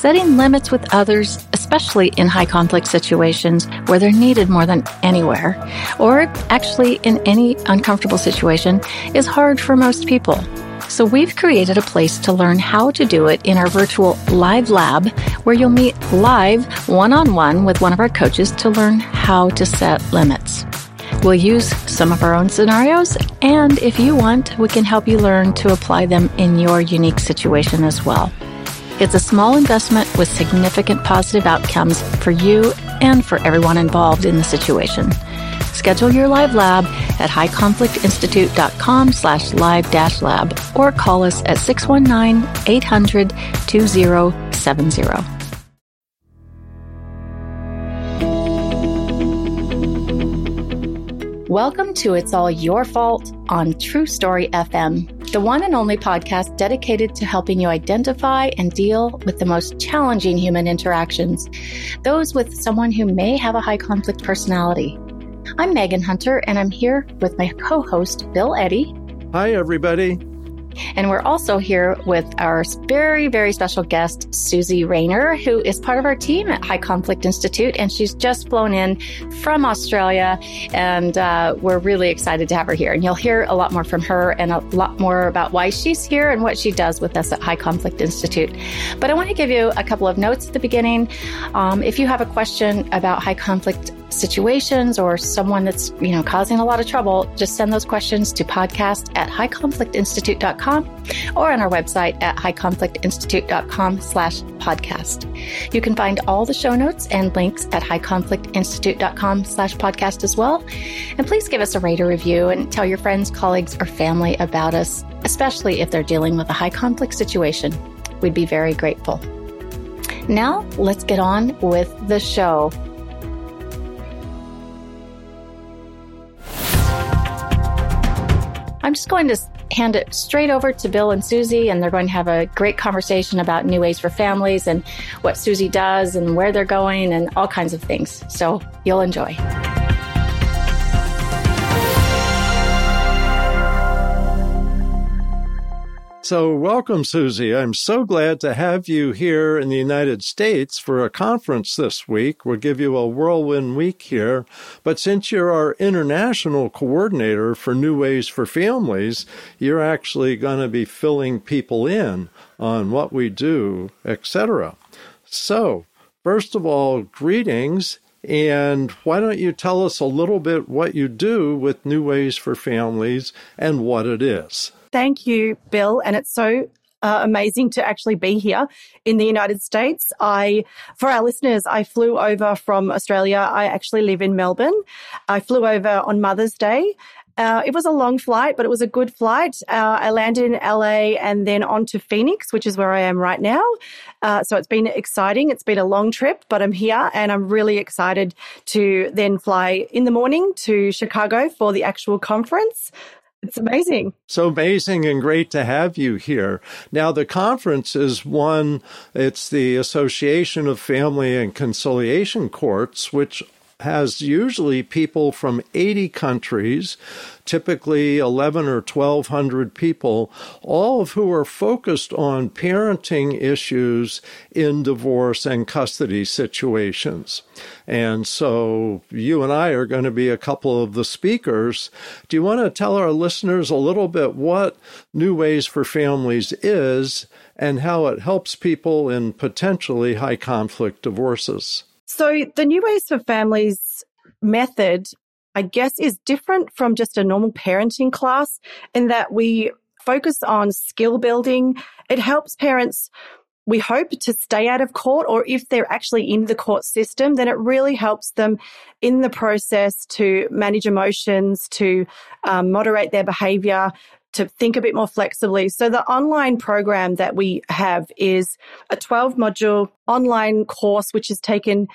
Setting limits with others, especially in high conflict situations where they're needed more than anywhere, or actually in any uncomfortable situation, is hard for most people. So we've created a place to learn how to do it in our virtual live lab where you'll meet live one on one with one of our coaches to learn how to set limits. We'll use some of our own scenarios, and if you want, we can help you learn to apply them in your unique situation as well. It's a small investment with significant positive outcomes for you and for everyone involved in the situation. Schedule your live lab at highconflictinstitute.com slash live dash lab or call us at 619-800-2070. Welcome to It's All Your Fault on True Story FM, the one and only podcast dedicated to helping you identify and deal with the most challenging human interactions, those with someone who may have a high conflict personality. I'm Megan Hunter, and I'm here with my co host, Bill Eddy. Hi, everybody. And we're also here with our very, very special guest, Susie Rayner, who is part of our team at High Conflict Institute. And she's just flown in from Australia. And uh, we're really excited to have her here. And you'll hear a lot more from her and a lot more about why she's here and what she does with us at High Conflict Institute. But I want to give you a couple of notes at the beginning. Um, if you have a question about high conflict situations or someone that's, you know, causing a lot of trouble, just send those questions to podcast at highconflictinstitute.com or on our website at highconflictinstitute.com slash podcast. You can find all the show notes and links at highconflictinstitute.com slash podcast as well. And please give us a rate or review and tell your friends, colleagues, or family about us, especially if they're dealing with a high conflict situation. We'd be very grateful. Now, let's get on with the show. I'm just going to hand it straight over to Bill and Susie, and they're going to have a great conversation about new ways for families and what Susie does and where they're going and all kinds of things. So you'll enjoy. So, welcome, Susie. I'm so glad to have you here in the United States for a conference this week. We'll give you a whirlwind week here. But since you're our international coordinator for New Ways for Families, you're actually going to be filling people in on what we do, etc. So, first of all, greetings. And why don't you tell us a little bit what you do with New Ways for Families and what it is? Thank you, Bill. And it's so uh, amazing to actually be here in the United States. I, for our listeners, I flew over from Australia. I actually live in Melbourne. I flew over on Mother's Day. Uh, it was a long flight, but it was a good flight. Uh, I landed in LA and then on to Phoenix, which is where I am right now. Uh, so it's been exciting. It's been a long trip, but I'm here and I'm really excited to then fly in the morning to Chicago for the actual conference. It's amazing. So amazing and great to have you here. Now, the conference is one, it's the Association of Family and Conciliation Courts, which has usually people from 80 countries, typically 11 or 1200 people, all of who are focused on parenting issues in divorce and custody situations. And so you and I are going to be a couple of the speakers. Do you want to tell our listeners a little bit what New Ways for Families is and how it helps people in potentially high conflict divorces? So the New Ways for Families method, I guess, is different from just a normal parenting class in that we focus on skill building. It helps parents we hope to stay out of court or if they're actually in the court system, then it really helps them in the process to manage emotions, to um, moderate their behavior, to think a bit more flexibly. So the online program that we have is a 12 module online course, which is taken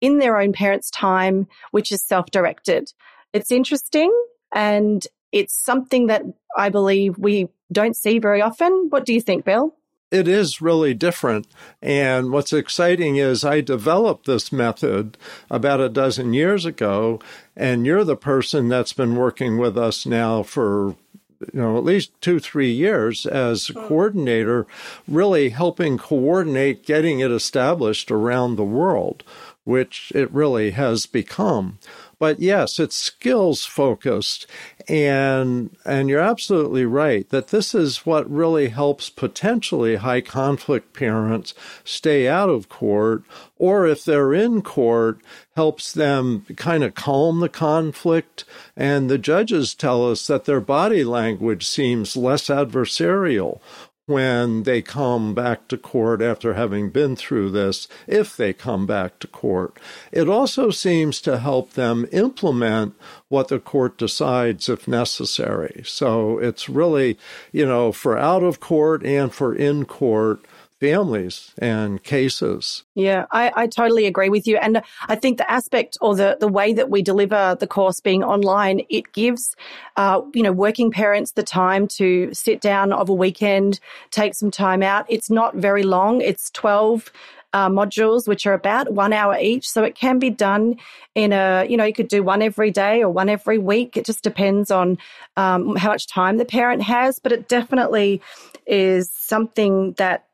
in their own parents' time, which is self directed. It's interesting and it's something that I believe we don't see very often. What do you think, Bill? it is really different. And what's exciting is I developed this method about a dozen years ago, and you're the person that's been working with us now for you know, at least two, three years as a coordinator, really helping coordinate getting it established around the world, which it really has become. But yes, it's skills focused. And, and you're absolutely right that this is what really helps potentially high conflict parents stay out of court, or if they're in court, helps them kind of calm the conflict. And the judges tell us that their body language seems less adversarial when they come back to court after having been through this, if they come back to court. It also seems to help them implement what the court decides if necessary. So it's really, you know, for out of court and for in court families and cases. Yeah, I, I totally agree with you. And I think the aspect or the, the way that we deliver the course being online, it gives, uh, you know, working parents the time to sit down of a weekend, take some time out. It's not very long. It's 12 uh, modules, which are about one hour each. So it can be done in a, you know, you could do one every day or one every week. It just depends on um, how much time the parent has, but it definitely is something that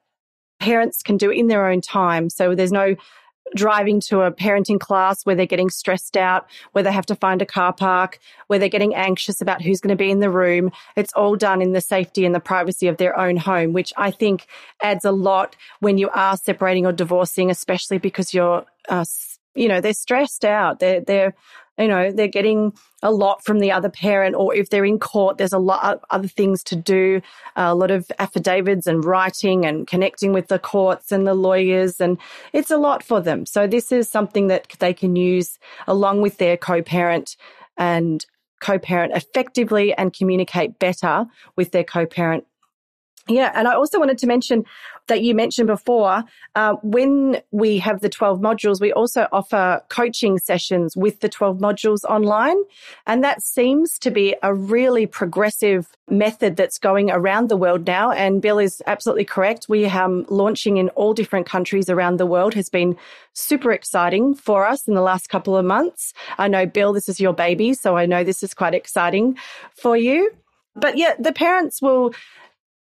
parents can do it in their own time. So there's no driving to a parenting class where they're getting stressed out, where they have to find a car park, where they're getting anxious about who's going to be in the room. It's all done in the safety and the privacy of their own home, which I think adds a lot when you are separating or divorcing, especially because you're, uh, you know, they're stressed out. They're, they're you know, they're getting a lot from the other parent, or if they're in court, there's a lot of other things to do, a lot of affidavits and writing and connecting with the courts and the lawyers, and it's a lot for them. So this is something that they can use along with their co-parent and co-parent effectively and communicate better with their co-parent yeah, and I also wanted to mention that you mentioned before, uh, when we have the 12 modules, we also offer coaching sessions with the 12 modules online. And that seems to be a really progressive method that's going around the world now. And Bill is absolutely correct. We are launching in all different countries around the world has been super exciting for us in the last couple of months. I know, Bill, this is your baby, so I know this is quite exciting for you. But yeah, the parents will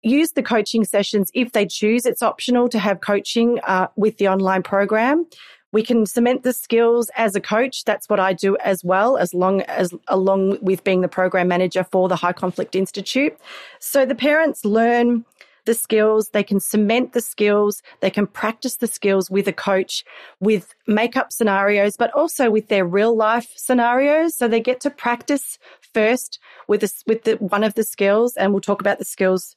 use the coaching sessions if they choose. It's optional to have coaching uh, with the online program. We can cement the skills as a coach. That's what I do as well, as long as along with being the program manager for the High Conflict Institute. So the parents learn the skills, they can cement the skills, they can practice the skills with a coach with makeup scenarios, but also with their real life scenarios. So they get to practice first with with the, one of the skills, and we'll talk about the skills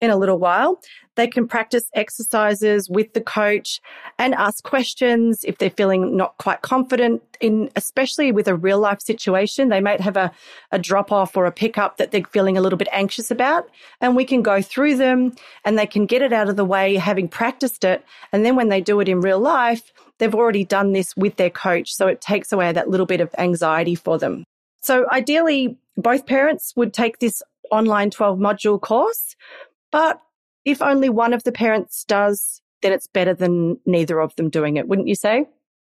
in a little while. They can practice exercises with the coach and ask questions if they're feeling not quite confident in, especially with a real life situation. They might have a, a drop off or a pickup that they're feeling a little bit anxious about. And we can go through them and they can get it out of the way having practiced it. And then when they do it in real life, they've already done this with their coach. So it takes away that little bit of anxiety for them. So ideally, both parents would take this online 12 module course but if only one of the parents does, then it's better than neither of them doing it, wouldn't you say?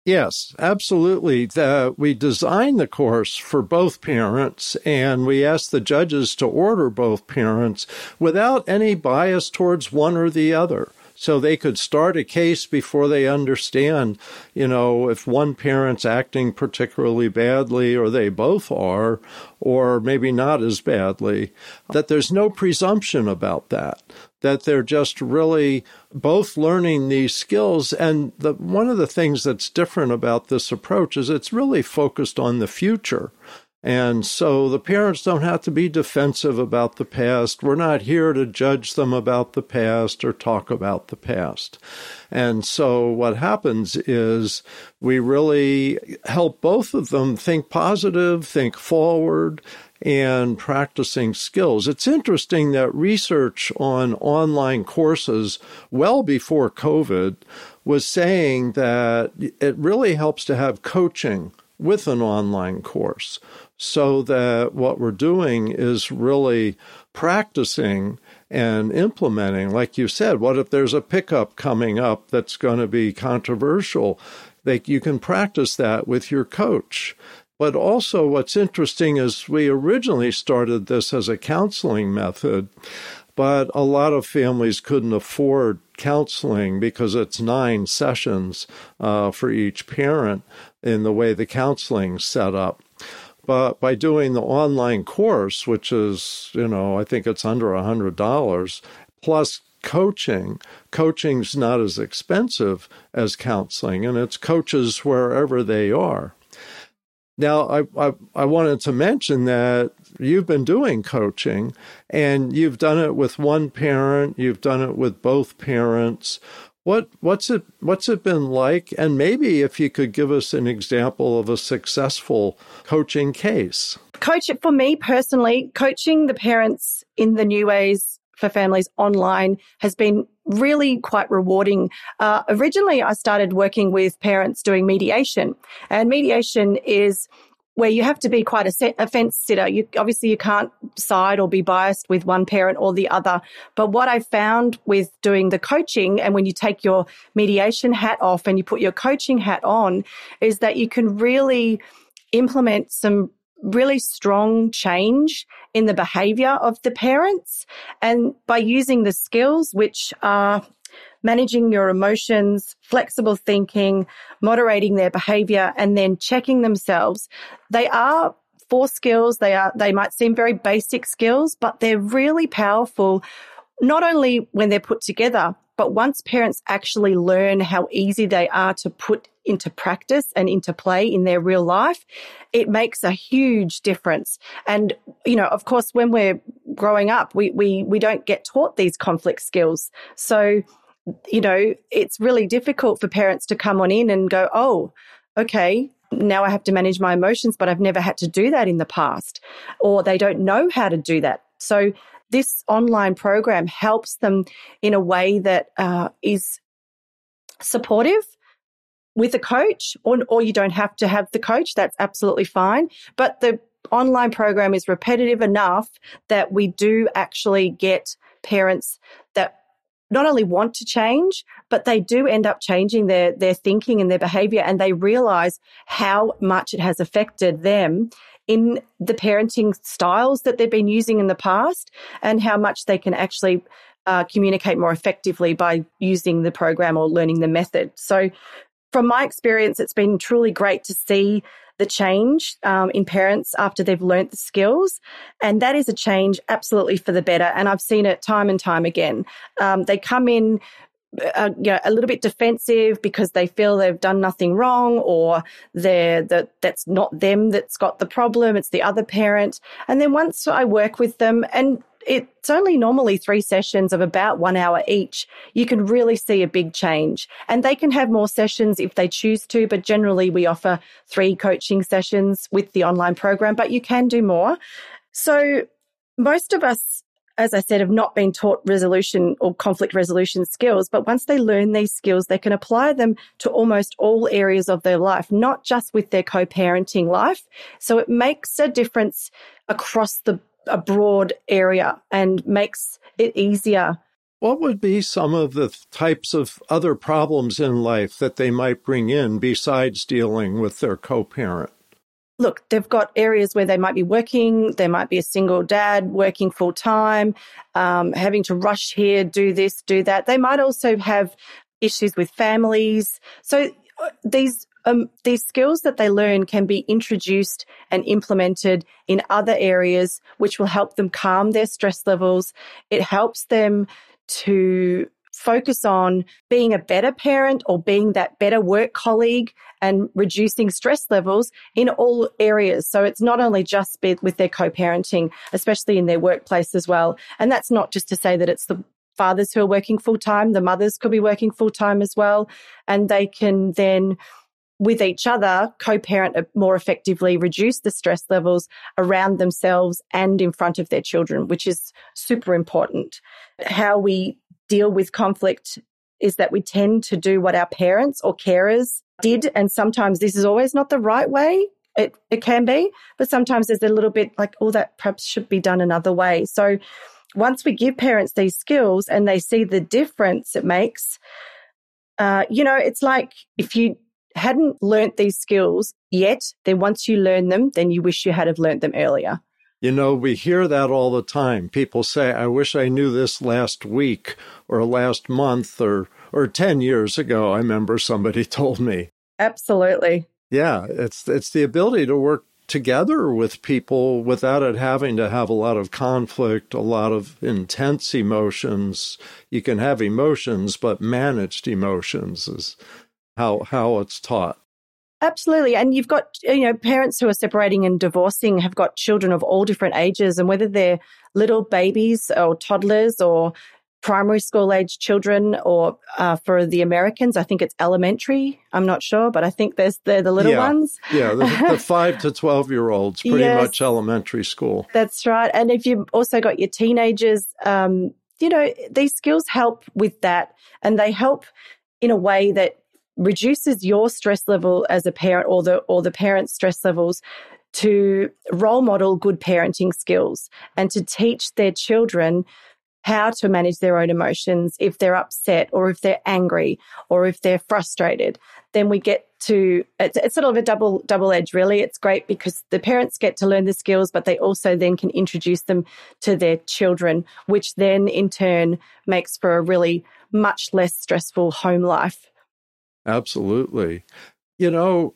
Yes, absolutely. The, we design the course for both parents and we ask the judges to order both parents without any bias towards one or the other so they could start a case before they understand, you know, if one parent's acting particularly badly or they both are, or maybe not as badly, that there's no presumption about that. That they're just really both learning these skills. And the, one of the things that's different about this approach is it's really focused on the future. And so the parents don't have to be defensive about the past. We're not here to judge them about the past or talk about the past. And so what happens is we really help both of them think positive, think forward, and practicing skills. It's interesting that research on online courses well before COVID was saying that it really helps to have coaching with an online course so that what we're doing is really practicing and implementing. Like you said, what if there's a pickup coming up that's going to be controversial? Like you can practice that with your coach. But also, what's interesting is we originally started this as a counseling method, but a lot of families couldn't afford counseling because it's nine sessions uh, for each parent in the way the counseling's set up. But by doing the online course, which is, you know, I think it's under a $100, plus coaching, coaching's not as expensive as counseling, and it's coaches wherever they are. Now, I, I, I, wanted to mention that you've been doing coaching and you've done it with one parent, you've done it with both parents. What what's it what's it been like? And maybe if you could give us an example of a successful coaching case. Coach for me personally, coaching the parents in the new ways for families online has been really quite rewarding. Uh, originally, I started working with parents doing mediation, and mediation is where you have to be quite a, set, a fence sitter. You obviously you can't side or be biased with one parent or the other. But what I found with doing the coaching and when you take your mediation hat off and you put your coaching hat on is that you can really implement some really strong change in the behavior of the parents. And by using the skills, which are managing your emotions, flexible thinking, moderating their behavior, and then checking themselves, they are four skills. They are, they might seem very basic skills, but they're really powerful, not only when they're put together, but once parents actually learn how easy they are to put into practice and into play in their real life, it makes a huge difference. And, you know, of course, when we're growing up, we, we, we don't get taught these conflict skills. So, you know, it's really difficult for parents to come on in and go, oh, okay, now I have to manage my emotions, but I've never had to do that in the past. Or they don't know how to do that. So this online program helps them in a way that uh, is supportive with a coach, or, or you don't have to have the coach. That's absolutely fine. But the online program is repetitive enough that we do actually get parents that not only want to change, but they do end up changing their, their thinking and their behavior and they realize how much it has affected them in the parenting styles that they've been using in the past and how much they can actually uh, communicate more effectively by using the program or learning the method. So, from my experience, it's been truly great to see the change um, in parents after they've learnt the skills. And that is a change absolutely for the better. And I've seen it time and time again. Um, they come in uh, you know, a little bit defensive because they feel they've done nothing wrong or they're that that's not them that's got the problem it's the other parent and then once i work with them and it's only normally three sessions of about one hour each. You can really see a big change. And they can have more sessions if they choose to, but generally we offer three coaching sessions with the online program, but you can do more. So most of us as I said, have not been taught resolution or conflict resolution skills. But once they learn these skills, they can apply them to almost all areas of their life, not just with their co-parenting life. So it makes a difference across the a broad area and makes it easier. What would be some of the types of other problems in life that they might bring in besides dealing with their co-parent? look, they've got areas where they might be working. There might be a single dad working full time, um, having to rush here, do this, do that. They might also have issues with families. So uh, these um, these skills that they learn can be introduced and implemented in other areas, which will help them calm their stress levels. It helps them to focus on being a better parent or being that better work colleague and reducing stress levels in all areas. So it's not only just with their co-parenting, especially in their workplace as well. And that's not just to say that it's the fathers who are working full time, the mothers could be working full time as well. And they can then with each other, co-parent more effectively, reduce the stress levels around themselves and in front of their children, which is super important. How we deal with conflict is that we tend to do what our parents or carers did. And sometimes this is always not the right way. It, it can be, but sometimes there's a little bit like, oh, that perhaps should be done another way. So once we give parents these skills and they see the difference it makes, uh, you know, it's like if you hadn't learnt these skills yet, then once you learn them, then you wish you had have learnt them earlier. You know, we hear that all the time. People say, I wish I knew this last week or last month or, or 10 years ago. I remember somebody told me. Absolutely. Yeah, it's, it's the ability to work together with people without it having to have a lot of conflict, a lot of intense emotions. You can have emotions, but managed emotions is how how it's taught. Absolutely. And you've got, you know, parents who are separating and divorcing have got children of all different ages. And whether they're little babies or toddlers or primary school age children, or uh, for the Americans, I think it's elementary. I'm not sure, but I think there's they're the little yeah. ones. Yeah, the, the, five to 12 year olds, pretty yes, much elementary school. That's right. And if you've also got your teenagers, um, you know, these skills help with that. And they help in a way that reduces your stress level as a parent or the or the parent's stress levels to role model good parenting skills and to teach their children how to manage their own emotions if they're upset or if they're angry or if they're frustrated. Then we get to it's, it's sort of a double double edge really. It's great because the parents get to learn the skills but they also then can introduce them to their children which then in turn makes for a really much less stressful home life Absolutely. You know,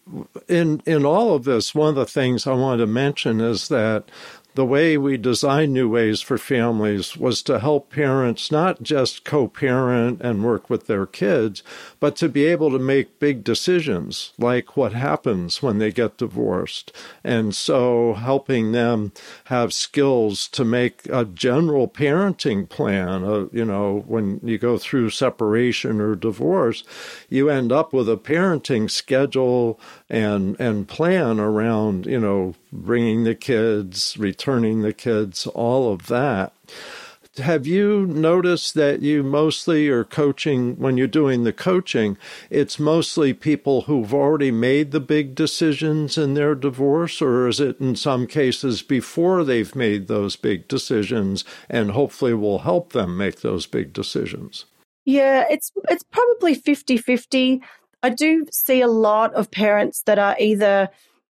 in in all of this, one of the things I want to mention is that the way we designed New Ways for Families was to help parents not just co parent and work with their kids, but to be able to make big decisions like what happens when they get divorced. And so helping them have skills to make a general parenting plan. Uh, you know, when you go through separation or divorce, you end up with a parenting schedule and, and plan around, you know, bringing the kids, returning the kids, all of that. Have you noticed that you mostly are coaching when you're doing the coaching? It's mostly people who've already made the big decisions in their divorce, or is it in some cases before they've made those big decisions and hopefully will help them make those big decisions? Yeah, it's it's probably 50-50. I do see a lot of parents that are either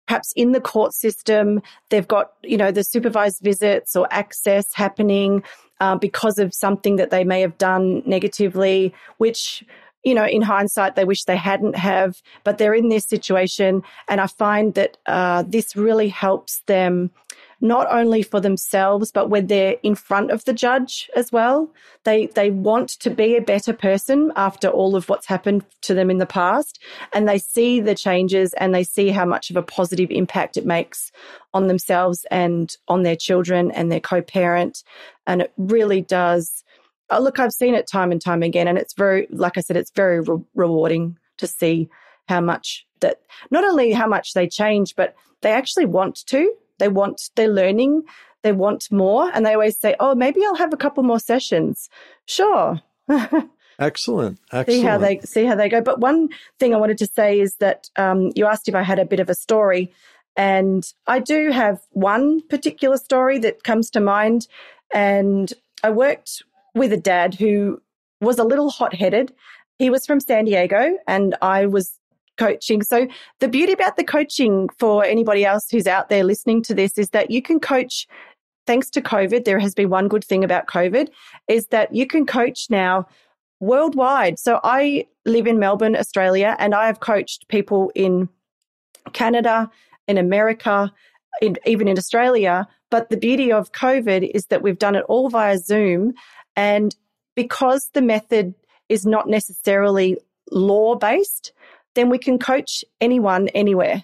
perhaps in the court system, they've got, you know, the supervised visits or access happening uh, because of something that they may have done negatively, which you know, in hindsight, they wish they hadn't have, but they're in this situation. And I find that uh, this really helps them not only for themselves, but when they're in front of the judge as well. They, they want to be a better person after all of what's happened to them in the past. And they see the changes and they see how much of a positive impact it makes on themselves and on their children and their co parent. And it really does. Oh, look, I've seen it time and time again. And it's very, like I said, it's very re- rewarding to see how much that not only how much they change, but they actually want to. They want, they're learning, they want more. And they always say, oh, maybe I'll have a couple more sessions. Sure. Excellent. Excellent. See how they see how they go. But one thing I wanted to say is that um, you asked if I had a bit of a story, and I do have one particular story that comes to mind. And I worked with a dad who was a little hot headed. He was from San Diego, and I was coaching. So the beauty about the coaching for anybody else who's out there listening to this is that you can coach thanks to COVID. There has been one good thing about COVID is that you can coach now worldwide. So I live in Melbourne, Australia, and I have coached people in Canada, in America, in, even in Australia. But the beauty of COVID is that we've done it all via Zoom. And because the method is not necessarily law based, then we can coach anyone anywhere.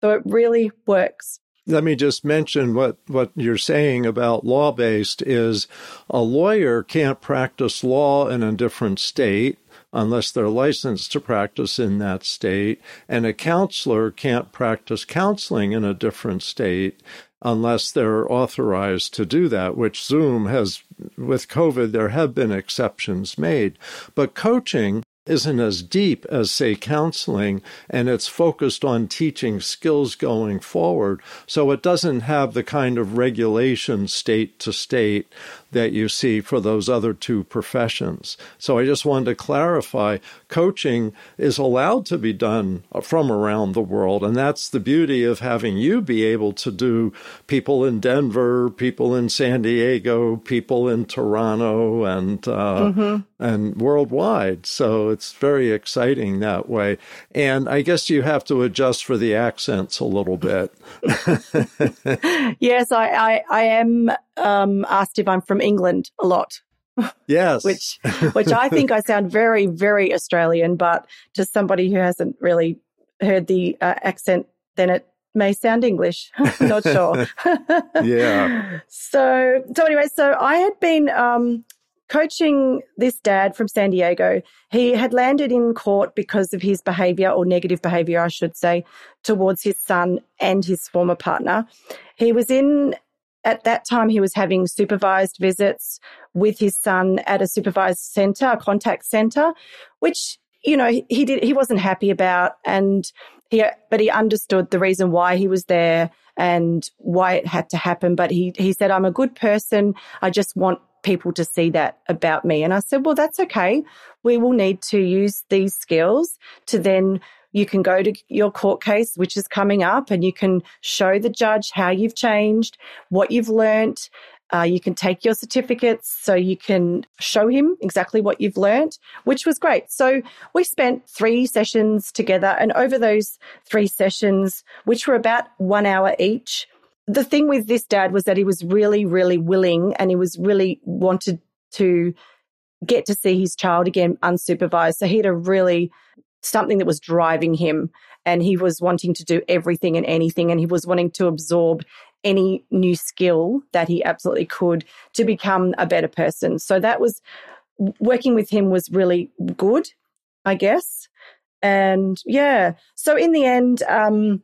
So it really works. Let me just mention what, what you're saying about law based is a lawyer can't practice law in a different state unless they're licensed to practice in that state, and a counselor can't practice counseling in a different state unless they're authorized to do that, which Zoom has, with COVID, there have been exceptions made. But coaching isn't as deep as, say, counseling, and it's focused on teaching skills going forward. So it doesn't have the kind of regulation state to state that you see for those other two professions. So I just wanted to clarify coaching is allowed to be done from around the world. And that's the beauty of having you be able to do people in Denver, people in San Diego, people in Toronto, and uh, mm-hmm. and worldwide. So it's very exciting that way. And I guess you have to adjust for the accents a little bit. yes, I, I, I am um, asked if I'm from England a lot. Yes. which which I think I sound very, very Australian, but to somebody who hasn't really heard the uh, accent, then it may sound English. Not sure. yeah. So so anyway, so I had been um, coaching this dad from San Diego. He had landed in court because of his behavior or negative behavior, I should say, towards his son and his former partner. He was in at that time, he was having supervised visits with his son at a supervised center, a contact center, which, you know, he did, he wasn't happy about. And he, but he understood the reason why he was there and why it had to happen. But he, he said, I'm a good person. I just want people to see that about me. And I said, well, that's okay. We will need to use these skills to then you can go to your court case, which is coming up, and you can show the judge how you've changed, what you've learnt. Uh, you can take your certificates so you can show him exactly what you've learnt, which was great. So we spent three sessions together, and over those three sessions, which were about one hour each, the thing with this dad was that he was really, really willing and he was really wanted to get to see his child again unsupervised. So he had a really something that was driving him and he was wanting to do everything and anything and he was wanting to absorb any new skill that he absolutely could to become a better person. So that was working with him was really good, I guess. And yeah, so in the end, um,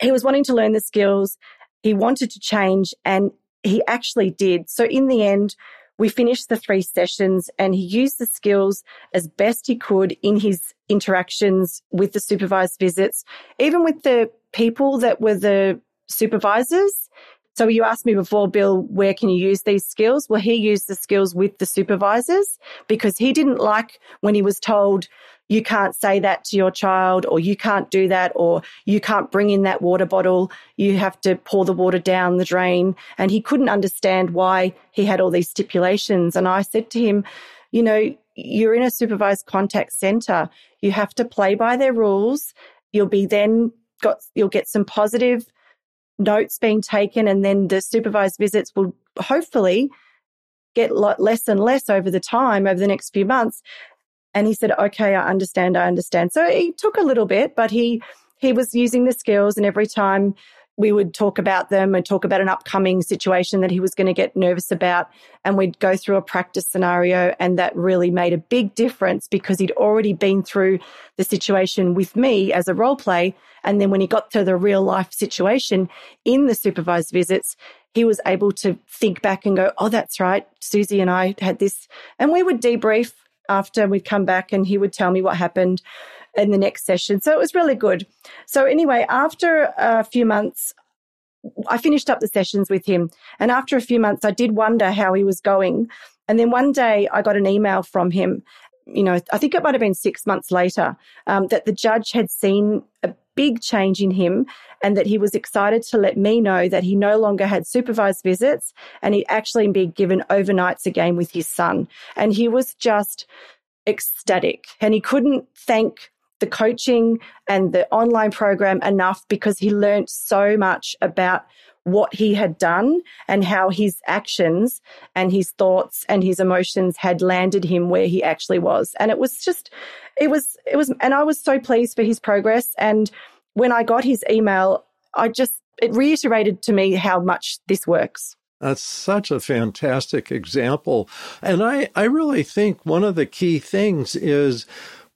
he was wanting to learn the skills. He wanted to change and he actually did. So in the end, we finished the three sessions and he used the skills as best he could in his interactions with the supervised visits, even with the people that were the supervisors. So you asked me before, Bill, where can you use these skills? Well, he used the skills with the supervisors because he didn't like when he was told, you can't say that to your child or you can't do that or you can't bring in that water bottle. You have to pour the water down the drain. And he couldn't understand why he had all these stipulations. And I said to him, you know, you're in a supervised contact center. You have to play by their rules. You'll be then got, you'll get some positive notes being taken and then the supervised visits will hopefully get less and less over the time over the next few months and he said, okay, I understand. I understand. So it took a little bit, but he, he was using the skills and every time we would talk about them and talk about an upcoming situation that he was going to get nervous about. And we'd go through a practice scenario. And that really made a big difference because he'd already been through the situation with me as a role play. And then when he got to the real life situation in the supervised visits, he was able to think back and go, Oh, that's right. Susie and I had this. And we would debrief after we'd come back and he would tell me what happened in the next session. So it was really good. So anyway, after a few months, I finished up the sessions with him. And after a few months, I did wonder how he was going. And then one day I got an email from him. You know, I think it might have been six months later um, that the judge had seen a big change in him and that he was excited to let me know that he no longer had supervised visits and he'd actually be given overnights again with his son. And he was just ecstatic and he couldn't thank the coaching and the online program enough because he learned so much about what he had done and how his actions and his thoughts and his emotions had landed him where he actually was. And it was just, it was, it was, and I was so pleased for his progress. And when I got his email, I just, it reiterated to me how much this works. That's such a fantastic example. And I, I really think one of the key things is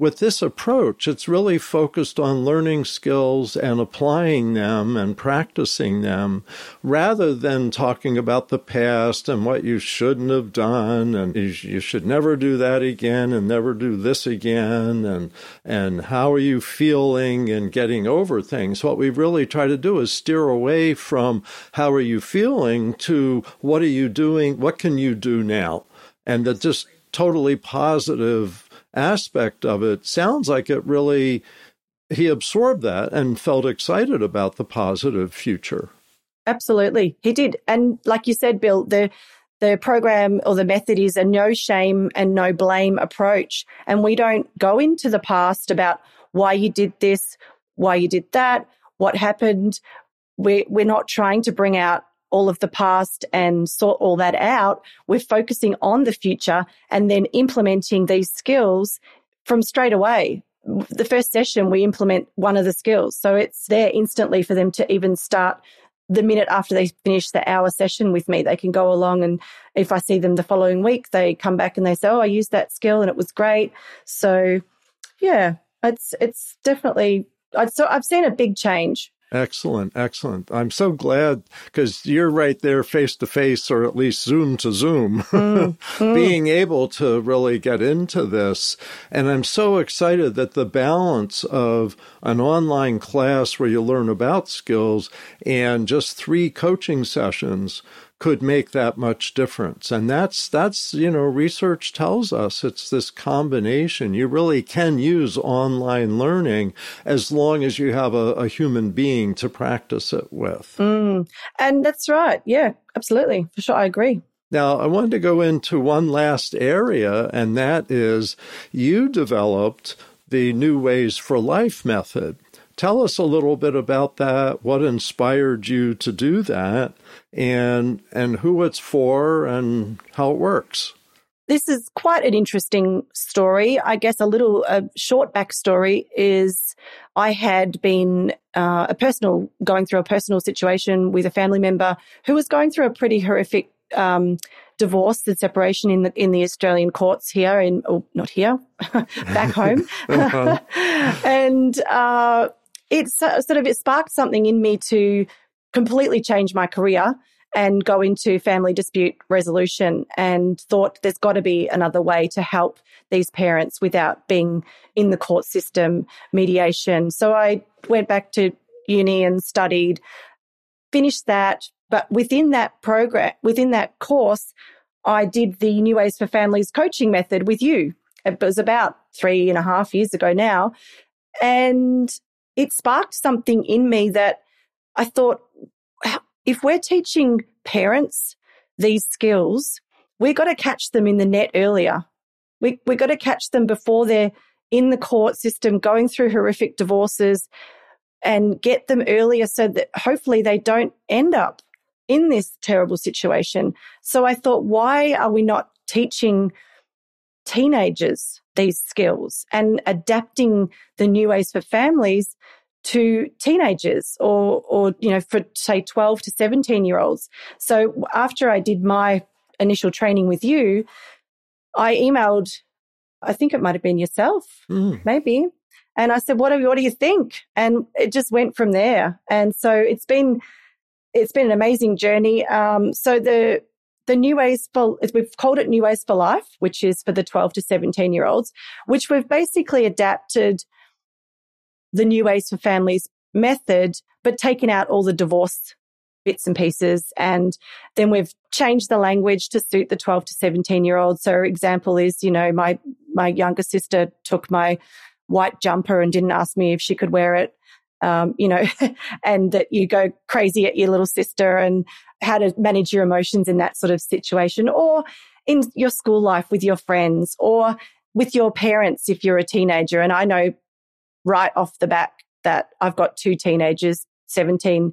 with this approach, it's really focused on learning skills and applying them and practicing them rather than talking about the past and what you shouldn't have done and you should never do that again and never do this again and and how are you feeling and getting over things. What we really try to do is steer away from how are you feeling to what are you doing, what can you do now? And that just totally positive aspect of it sounds like it really he absorbed that and felt excited about the positive future. Absolutely. He did. And like you said, Bill, the the program or the method is a no shame and no blame approach. And we don't go into the past about why you did this, why you did that, what happened. We're, we're not trying to bring out all of the past and sort all that out. We're focusing on the future and then implementing these skills from straight away. The first session, we implement one of the skills. So it's there instantly for them to even start the minute after they finish the hour session with me. They can go along and if I see them the following week, they come back and they say, Oh, I used that skill and it was great. So yeah, it's, it's definitely, I've, so I've seen a big change Excellent, excellent. I'm so glad because you're right there face to face or at least Zoom to Zoom, mm, mm. being able to really get into this. And I'm so excited that the balance of an online class where you learn about skills and just three coaching sessions could make that much difference. And that's that's you know research tells us it's this combination. You really can use online learning as long as you have a, a human being to practice it with. Mm. And that's right. Yeah, absolutely. For sure, I agree. Now, I wanted to go into one last area, and that is you developed the New Ways for Life method. Tell us a little bit about that, what inspired you to do that, and and who it's for and how it works. This is quite an interesting story. I guess a little a short backstory is I had been uh, a personal going through a personal situation with a family member who was going through a pretty horrific um, divorce and separation in the in the Australian courts here in oh, not here back home, uh-huh. and uh, it sort of it sparked something in me to completely change my career and go into family dispute resolution and thought there's got to be another way to help these parents without being in the court system mediation. So I went back to uni and studied, finished that. But within that program, within that course, I did the New Ways for Families coaching method with you. It was about three and a half years ago now. And it sparked something in me that I thought, if we're teaching parents these skills, we've got to catch them in the net earlier. We, we've got to catch them before they're in the court system going through horrific divorces and get them earlier so that hopefully they don't end up in this terrible situation. So I thought, why are we not teaching teenagers these skills and adapting the new ways for families to teenagers or, or, you know, for say 12 to 17 year olds. So after I did my initial training with you, I emailed, I think it might have been yourself, mm. maybe. And I said, what do, what do you think? And it just went from there. And so it's been, it's been an amazing journey. Um, so the, the new ways for, we've called it new ways for life, which is for the 12 to 17 year olds, which we've basically adapted the New Ways for Families method, but taken out all the divorce bits and pieces. And then we've changed the language to suit the 12 to 17 year olds. So example is, you know, my, my younger sister took my white jumper and didn't ask me if she could wear it. Um, you know, and that you go crazy at your little sister and how to manage your emotions in that sort of situation or in your school life with your friends or with your parents if you're a teenager. And I know right off the back that I've got two teenagers, 17,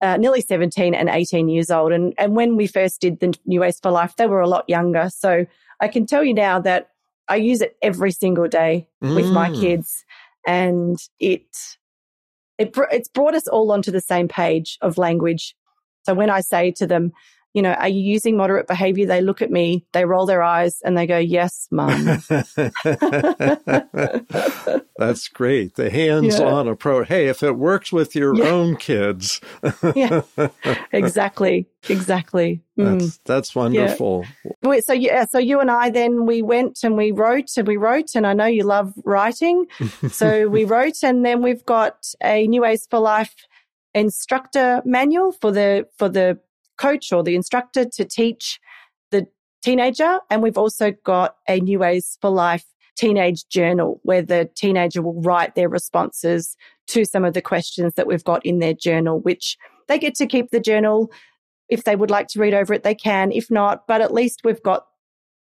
uh, nearly 17 and 18 years old. And, and when we first did the New Ways for Life, they were a lot younger. So I can tell you now that I use it every single day mm. with my mm. kids. And it, it, it's brought us all onto the same page of language. So when I say to them, you know, are you using moderate behavior? They look at me, they roll their eyes and they go, yes, mum. That's great. The hands on yeah. approach. Hey, if it works with your yeah. own kids. yeah, exactly. Exactly. Mm. That's, that's wonderful. Yeah. So, yeah, so you and I then we went and we wrote and we wrote, and I know you love writing. so we wrote, and then we've got a New Ways for Life instructor manual for the for the coach or the instructor to teach the teenager. And we've also got a New Ways for Life teenage journal where the teenager will write their responses to some of the questions that we've got in their journal, which they get to keep the journal. If they would like to read over it, they can. If not, but at least we've got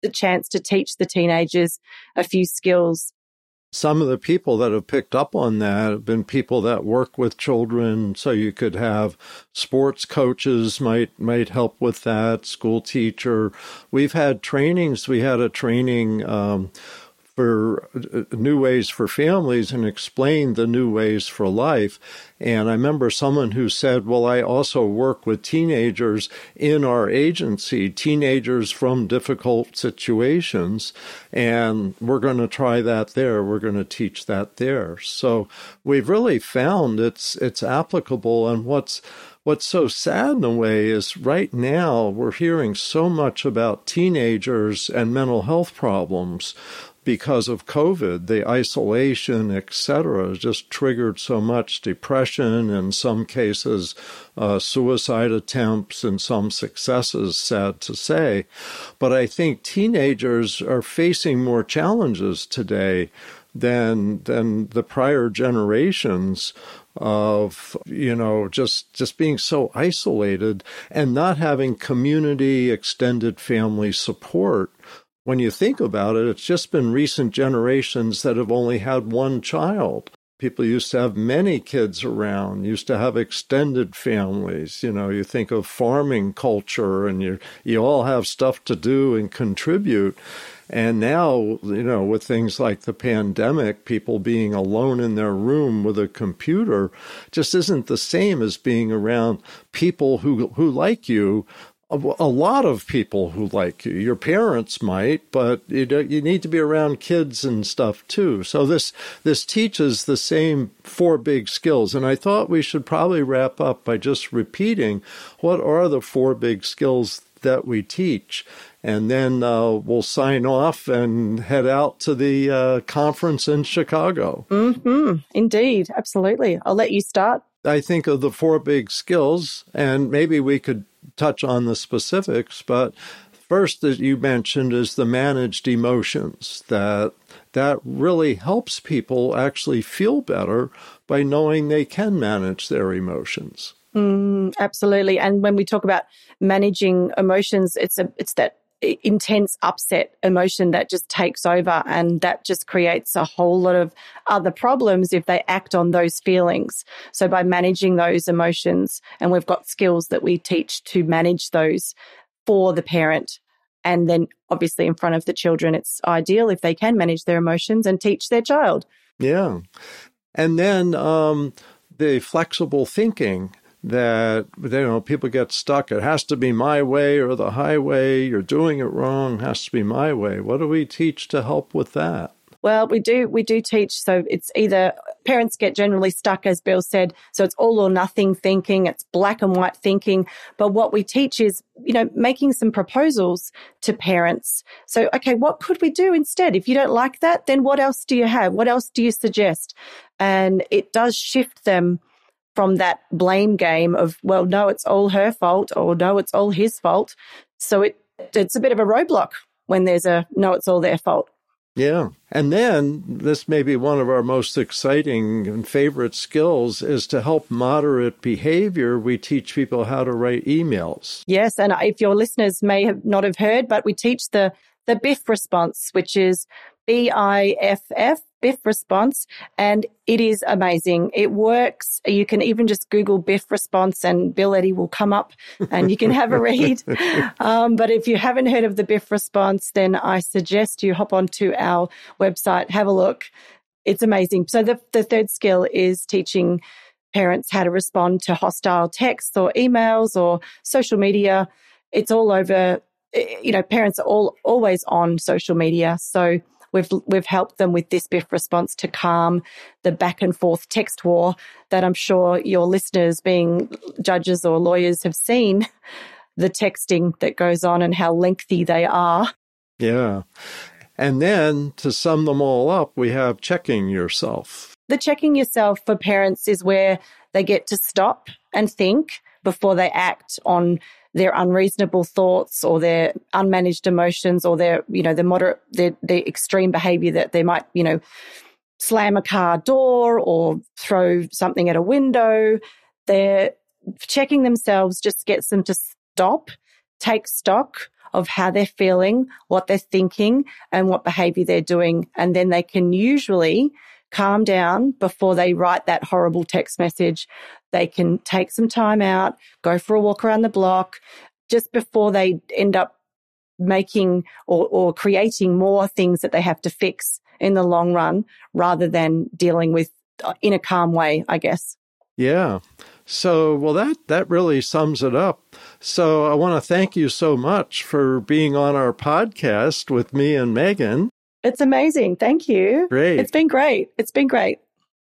the chance to teach the teenagers a few skills some of the people that have picked up on that have been people that work with children. So you could have sports coaches might might help with that school teacher. We've had trainings. We had a training um, for uh, new ways for families and explained the new ways for life. And I remember someone who said, Well, I also work with teenagers in our agency, teenagers from difficult situations, and we're going to try that there. We're going to teach that there. So we've really found it's it's applicable and what's what's so sad in a way is right now we're hearing so much about teenagers and mental health problems because of COVID, the isolation, etc., just triggered so much depression, in some cases, uh, suicide attempts, and some successes, sad to say. But I think teenagers are facing more challenges today than than the prior generations of you know just just being so isolated and not having community extended family support when you think about it, it's just been recent generations that have only had one child. People used to have many kids around, used to have extended families. You know, you think of farming culture and you you all have stuff to do and contribute. And now, you know, with things like the pandemic, people being alone in their room with a computer just isn't the same as being around people who who like you a, lot of people who like you. Your parents might, but you you need to be around kids and stuff too. So this this teaches the same four big skills, and I thought we should probably wrap up by just repeating what are the four big skills that we teach. And then uh, we'll sign off and head out to the uh, conference in Chicago. Mm-hmm. Indeed, absolutely. I'll let you start. I think of the four big skills, and maybe we could touch on the specifics, but first that you mentioned is the managed emotions that that really helps people actually feel better by knowing they can manage their emotions. Mm, absolutely. And when we talk about managing emotions, it's a it's that intense upset emotion that just takes over and that just creates a whole lot of other problems if they act on those feelings. So by managing those emotions and we've got skills that we teach to manage those for the parent and then obviously in front of the children it's ideal if they can manage their emotions and teach their child. Yeah. And then um the flexible thinking that you know people get stuck. It has to be my way or the highway. You're doing it wrong. It has to be my way. What do we teach to help with that? Well we do we do teach. So it's either parents get generally stuck as bill said. So it's all or nothing thinking. It's black and white thinking. But what we teach is you know making some proposals to parents. So okay what could we do instead? If you don't like that then what else do you have? What else do you suggest? And it does shift them from that blame game of, well, no, it's all her fault or no, it's all his fault. So it, it's a bit of a roadblock when there's a, no, it's all their fault. Yeah. And then this may be one of our most exciting and favorite skills is to help moderate behavior. We teach people how to write emails. Yes. And if your listeners may have not have heard, but we teach the, the BIFF response, which is B I F F, Biff response, and it is amazing. It works. You can even just Google Biff response and Bill Eddy will come up and you can have a read. Um, but if you haven't heard of the Biff response, then I suggest you hop onto our website, have a look. It's amazing. So the, the third skill is teaching parents how to respond to hostile texts or emails or social media it's all over. You know, parents are all always on social media. So we've, we've helped them with this BIFF response to calm the back and forth text war that I'm sure your listeners being judges or lawyers have seen the texting that goes on and how lengthy they are. Yeah. And then to sum them all up, we have checking yourself. The checking yourself for parents is where they get to stop and think before they act on their unreasonable thoughts or their unmanaged emotions or their, you know, the moderate, their, their extreme behavior that they might, you know, slam a car door or throw something at a window. They're checking themselves just gets them to stop, take stock of how they're feeling, what they're thinking, and what behavior they're doing. And then they can usually calm down before they write that horrible text message. They can take some time out, go for a walk around the block just before they end up making or, or creating more things that they have to fix in the long run rather than dealing with uh, in a calm way, I guess. Yeah. So, well, that, that really sums it up. So, I want to thank you so much for being on our podcast with me and Megan. It's amazing. Thank you. Great. It's been great. It's been great.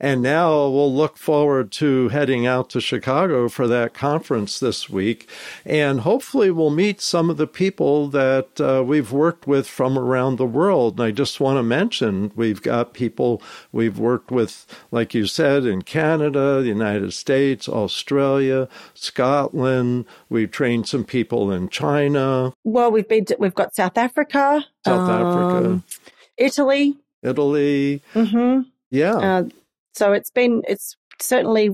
And now we'll look forward to heading out to Chicago for that conference this week. And hopefully we'll meet some of the people that uh, we've worked with from around the world. And I just want to mention we've got people we've worked with, like you said, in Canada, the United States, Australia, Scotland. We've trained some people in China. Well, we've been, to, we've got South Africa. South um, Africa. Italy. Italy. Mm-hmm. Yeah. Uh, so it's been, it's certainly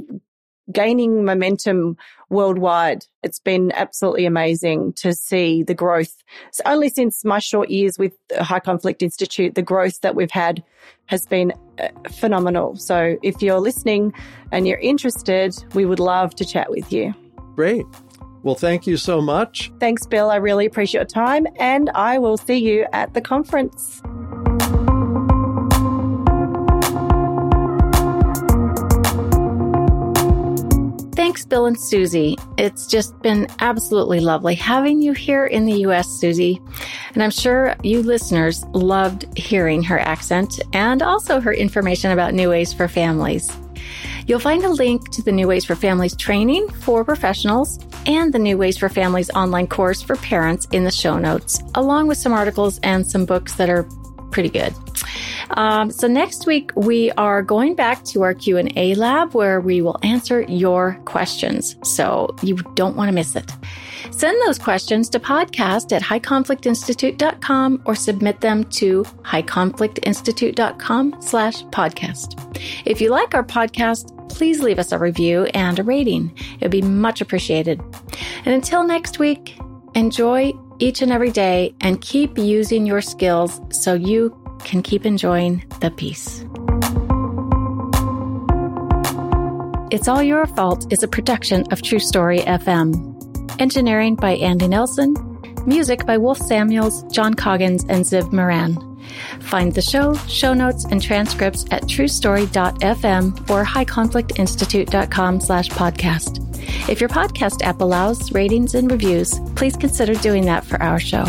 gaining momentum worldwide. It's been absolutely amazing to see the growth. So only since my short years with the High Conflict Institute, the growth that we've had has been uh, phenomenal. So if you're listening and you're interested, we would love to chat with you. Great. Well, thank you so much. Thanks, Bill. I really appreciate your time, and I will see you at the conference. Thanks, Bill and Susie. It's just been absolutely lovely having you here in the US, Susie. And I'm sure you listeners loved hearing her accent and also her information about New Ways for Families. You'll find a link to the New Ways for Families training for professionals and the New Ways for Families online course for parents in the show notes, along with some articles and some books that are pretty good. Um, so next week we are going back to our Q and A lab where we will answer your questions. So you don't want to miss it. Send those questions to podcast at highconflictinstitute.com or submit them to highconflictinstitute.com slash podcast. If you like our podcast, please leave us a review and a rating. It would be much appreciated. And until next week, enjoy each and every day and keep using your skills so you can keep enjoying the peace. It's All Your Fault is a production of True Story FM. Engineering by Andy Nelson. Music by Wolf Samuels, John Coggins, and Ziv Moran. Find the show, show notes, and transcripts at truestory.fm or highconflictinstitute.com slash podcast. If your podcast app allows ratings and reviews, please consider doing that for our show.